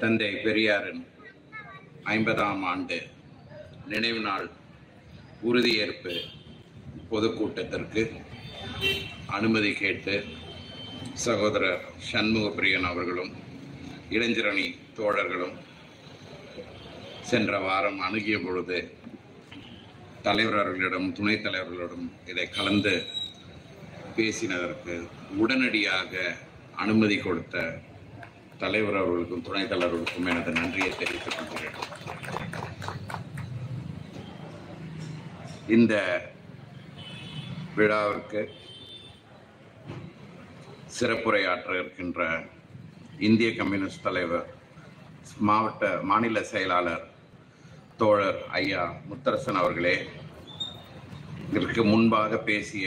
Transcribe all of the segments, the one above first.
தந்தை பெரியாரின் ஐம்பதாம் ஆண்டு நினைவு நாள் உறுதியேற்பு பொதுக்கூட்டத்திற்கு அனுமதி கேட்டு சகோதரர் சண்முகப்பிரியன் அவர்களும் இளைஞரணி தோழர்களும் சென்ற வாரம் அணுகிய பொழுது தலைவர் அவர்களிடம் துணைத் தலைவர்களிடம் இதை கலந்து பேசினதற்கு உடனடியாக அனுமதி கொடுத்த தலைவர் அவர்களுக்கும் துணைத் தலைவர்களுக்கும் எனது நன்றியை தெரிவித்துக் கொள்கிறேன். இந்த விழாவிற்கு சிறப்புரையாற்ற இருக்கின்ற இந்திய கம்யூனிஸ்ட் தலைவர் மாவட்ட மாநில செயலாளர் தோழர் ஐயா முத்தரசன் அவர்களே இதற்கு முன்பாக பேசிய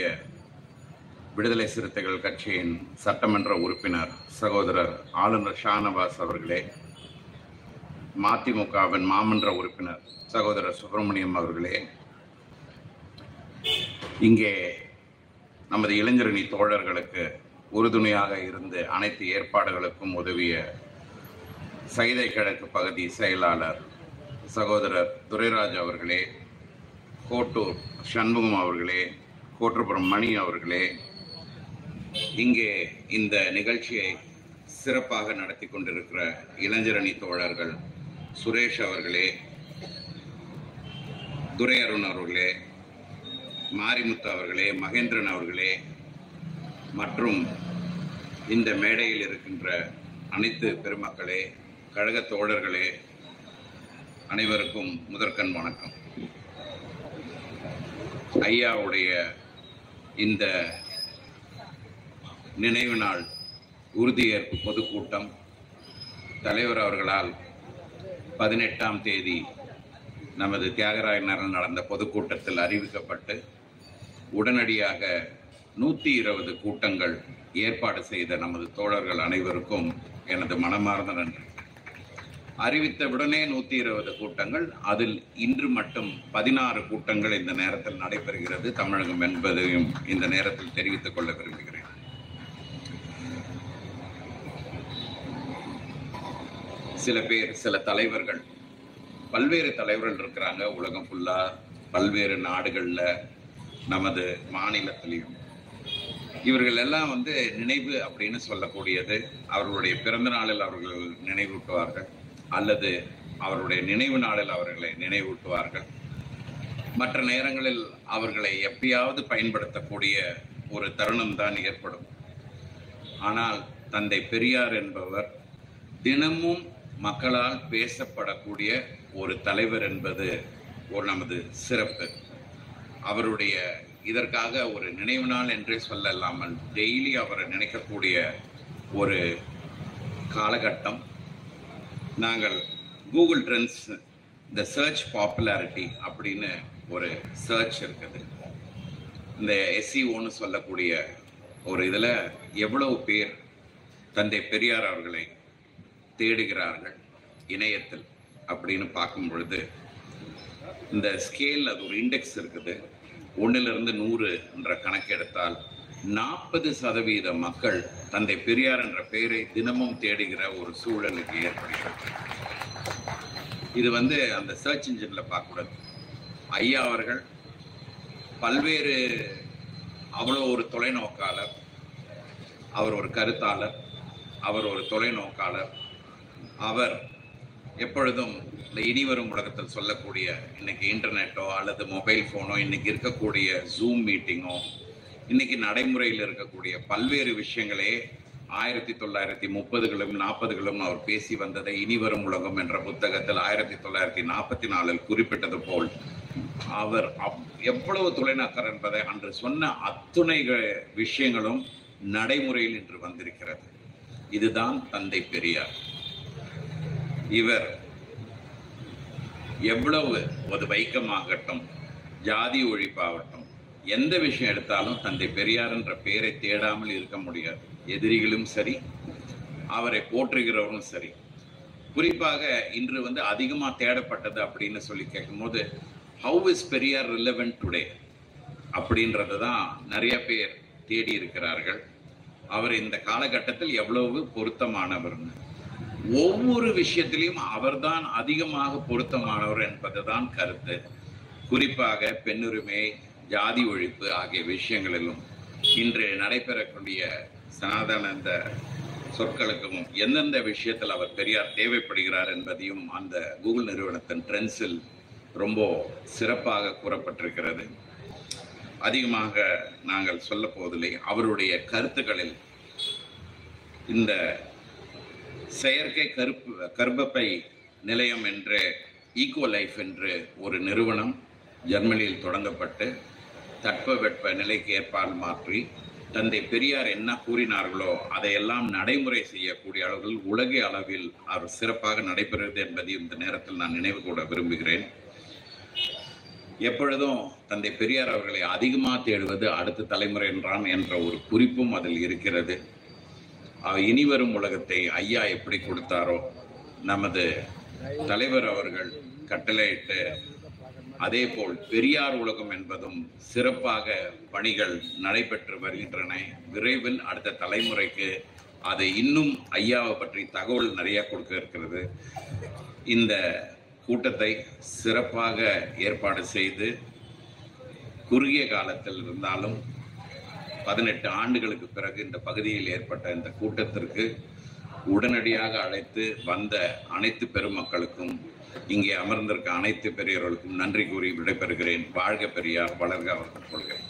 விடுதலை சிறுத்தைகள் கட்சியின் சட்டமன்ற உறுப்பினர் சகோதரர் ஆளுநர் ஷானவாஸ் அவர்களே மதிமுகவின் மாமன்ற உறுப்பினர் சகோதரர் சுப்பிரமணியம் அவர்களே இங்கே நமது இளைஞரணி தோழர்களுக்கு உறுதுணையாக இருந்து அனைத்து ஏற்பாடுகளுக்கும் உதவிய சைதை கிழக்கு பகுதி செயலாளர் சகோதரர் துரைராஜ் அவர்களே கோட்டூர் சண்முகம் அவர்களே கோட்டுப்புறம் மணி அவர்களே இங்கே இந்த நிகழ்ச்சியை சிறப்பாக நடத்தி கொண்டிருக்கிற இளைஞரணி தோழர்கள் சுரேஷ் அவர்களே துரை அருண் அவர்களே மாரிமுத்து அவர்களே மகேந்திரன் அவர்களே மற்றும் இந்த மேடையில் இருக்கின்ற அனைத்து பெருமக்களே கழக தோழர்களே அனைவருக்கும் முதற்கண் வணக்கம். ஐயாவுடைய இந்த நினைவு நாள் உறுதியேற்பு பொதுக்கூட்டம். தலைவர் அவர்களால் பதினெட்டாம் தேதி நமது தியாகராயனரன் நடந்த பொதுக்கூட்டத்தில் அறிவிக்கப்பட்டு உடனடியாக நூற்றி இருபது கூட்டங்கள் ஏற்பாடு செய்த நமது தோழர்கள் அனைவருக்கும் எனது மனமார்ந்த நன்றி. அறிவித்தவுடனே நூற்றி இருபது கூட்டங்கள் அதில் இன்று மட்டும் பதினாறு கூட்டங்கள் இந்த நேரத்தில் நடைபெறுகிறது. தமிழகம் என்பதையும் இந்த நேரத்தில் தெரிவித்துக் கொள்ள விரும்புகிறேன். சில பேர் சில தலைவர்கள் பல்வேறு தலைவர்கள் இருக்கிறாங்க. உலகம் ஃபுல்லா பல்வேறு நாடுகள்ல நமது மாநிலத்திலையும். இவர்கள் எல்லாம் வந்து நினைவு அப்படின்னு சொல்லக்கூடியது. அவர்களுடைய பிறந்த நாளில் அவர்கள் நினைவூட்டுவார்கள். அல்லது அவருடைய நினைவு நாளில் அவர்களை நினைவூட்டுவார்கள். மற்ற நேரங்களில் அவர்களை எப்பயாவது பயன்படுத்தக்கூடிய ஒரு தருணம் தான் ஏற்படும். ஆனால் தந்தை பெரியார் என்பவர் தினமும் மக்களால் பேசப்படக்கூடிய ஒரு தலைவர் என்பது ஒரு நமது சிறப்பு. அவருடைய இதற்காக ஒரு நினைவு நாள் என்றே சொல்லலாமல் டெய்லி அவரை நினைக்கக்கூடிய ஒரு காலகட்டம். நாங்கள் கூகுள் ட்ரெண்ட்ஸ் இந்த சர்ச் பாப்புலாரிட்டி அப்படின்னு ஒரு சர்ச் இருக்குது. இந்த எஸ்சிஓன்னு சொல்லக்கூடிய ஒரு இதில் எவ்வளவு பேர் தந்தை பெரியார் அவர்களை தேடுகிறார்கள் இணையத்தில் அப்படின்னு பார்க்கும் பொழுது இந்த ஸ்கேல் அது ஒரு இண்டெக்ஸ் இருக்குது. ஒன்றிலிருந்து நூறு என்ற கணக்கு எடுத்தால் நாற்பது சதவீத மக்கள் தந்தை பெரியார் என்ற பெயரை தினமும் தேடுகிற ஒரு சூழலுக்கு ஏற்படுகிறது. இது வந்து அந்த சர்ச் இன்ஜின்ல பார்க்கக்கூடாது. ஐயா அவர்கள் பல்வேறு அவ்வளோ ஒரு தொலைநோக்காளர் அவர் ஒரு கருத்தாளர் அவர் ஒரு தொலைநோக்காளர் அவர் எப்பொழுதும் இந்த இனிவரும் உலகத்தில் சொல்லக்கூடிய இன்னைக்கு இன்டர்நெட்டோ அல்லது மொபைல் ஃபோனோ இன்னைக்கு இருக்கக்கூடிய ஜூம் மீட்டிங்கோ இன்னைக்கு நடைமுறையில் இருக்கக்கூடிய பல்வேறு விஷயங்களே ஆயிரத்தி தொள்ளாயிரத்தி முப்பதுகளும் நாற்பதுகளும் அவர் பேசி வந்ததை இனிவரும் உலகம் என்ற புத்தகத்தில் ஆயிரத்தி தொள்ளாயிரத்தி நாற்பத்தி நாலில் குறிப்பிட்டது போல் அவர் எவ்வளவு தொலைநோக்கர் என்பதை அன்று சொன்ன அத்துணை விஷயங்களும் நடைமுறையில் இன்று வந்திருக்கிறது. இதுதான் தந்தை பெரியார். இவர் எவ்வளவு ஒரு வைக்கமாகட்டும் ஜாதி ஒழிப்பாகட்டும் எந்த விஷயம் எடுத்தாலும் தந்தை பெரியார் என்ற பெயரை தேடாமல் இருக்க முடியாது. எதிரிகளும் சரி அவரை போற்றுகிறவரும் சரி. குறிப்பாக இன்று வந்து அதிகமாக தேடப்பட்டது அப்படின்னு சொல்லி கேட்கும்போது how is Periyar relevant today அப்படின்றது தான் நிறைய பேர் தேடி இருக்கிறார்கள். அவர் இந்த காலகட்டத்தில் எவ்வளவு பொருத்தமானவர்னு ஒவ்வொரு விஷயத்திலையும் அவர்தான் அதிகமாக பொருத்தமானவர் என்பதுதான் கருத்து. குறிப்பாக பெண்ணுரிமை ஜாதி ஒழிப்பு ஆகிய விஷயங்களிலும் இன்று நடைபெறக்கூடிய சனாதனந்த சொற்களுக்கும் எந்தெந்த விஷயத்தில் அவர் பெரியார் தேவைப்படுகிறார் என்பதையும் அந்த கூகுள் நிறுவனத்தின் ட்ரெண்ட்ஸில் ரொம்ப சிறப்பாக கூறப்பட்டிருக்கிறது. அதிகமாக நாங்கள் சொல்ல போவதில்லை அவருடைய கருத்துக்களில் இந்த செயற்கை கருப்பு கர்ப்பப்பை நிலையம் என்று ஈகோ லைஃப் என்று ஒரு நிறுவனம் ஜெர்மனியில் தொடங்கப்பட்டு தட்பவெட்ப நிலைக்கு ஏற்பால் மாற்றி தந்தை பெரியார் என்ன கூறினார்களோ அதையெல்லாம் நடைமுறை செய்யக்கூடிய அளவில் உலக அளவில் அவர் சிறப்பாக நடைபெறுகிறது என்பதையும் இந்த நேரத்தில் நான் நினைவு கூட விரும்புகிறேன். எப்பொழுதும் தந்தை பெரியார் அவர்களை அதிகமாக தேடுவது அடுத்த தலைமுறை என்றான் என்ற ஒரு குறிப்பும் அதில் இருக்கிறது. இனிவரும் உலகத்தை ஐயா எப்படி கொடுத்தாரோ நமது தலைவர் அவர்கள் கட்டளையிட்டு அதே போல் பெரியார் உலகம் என்பதும் சிறப்பாக பணிகள் நடைபெற்று வருகின்றன. விரைவில் அடுத்த தலைமுறைக்கு அதை இன்னும் ஐயாவை பற்றி தகவல் நிறைய கொடுக்க இருக்கிறது. இந்த கூட்டத்தை சிறப்பாக ஏற்பாடு செய்து குறுகிய காலத்தில் இருந்தாலும் பதினெட்டு ஆண்டுகளுக்கு பிறகு இந்த பகுதியில் ஏற்பட்ட இந்த கூட்டத்திற்கு உடனடியாக அழைத்து வந்த அனைத்து பெருமக்களுக்கும் இங்கே அமர்ந்திருக்க அனைத்து பெரியவர்களுக்கும் நன்றி கூறி விடைபெறுகிறேன். வாழ்க பெரியார் வளர்க அவர்கள் கொள்கிறேன்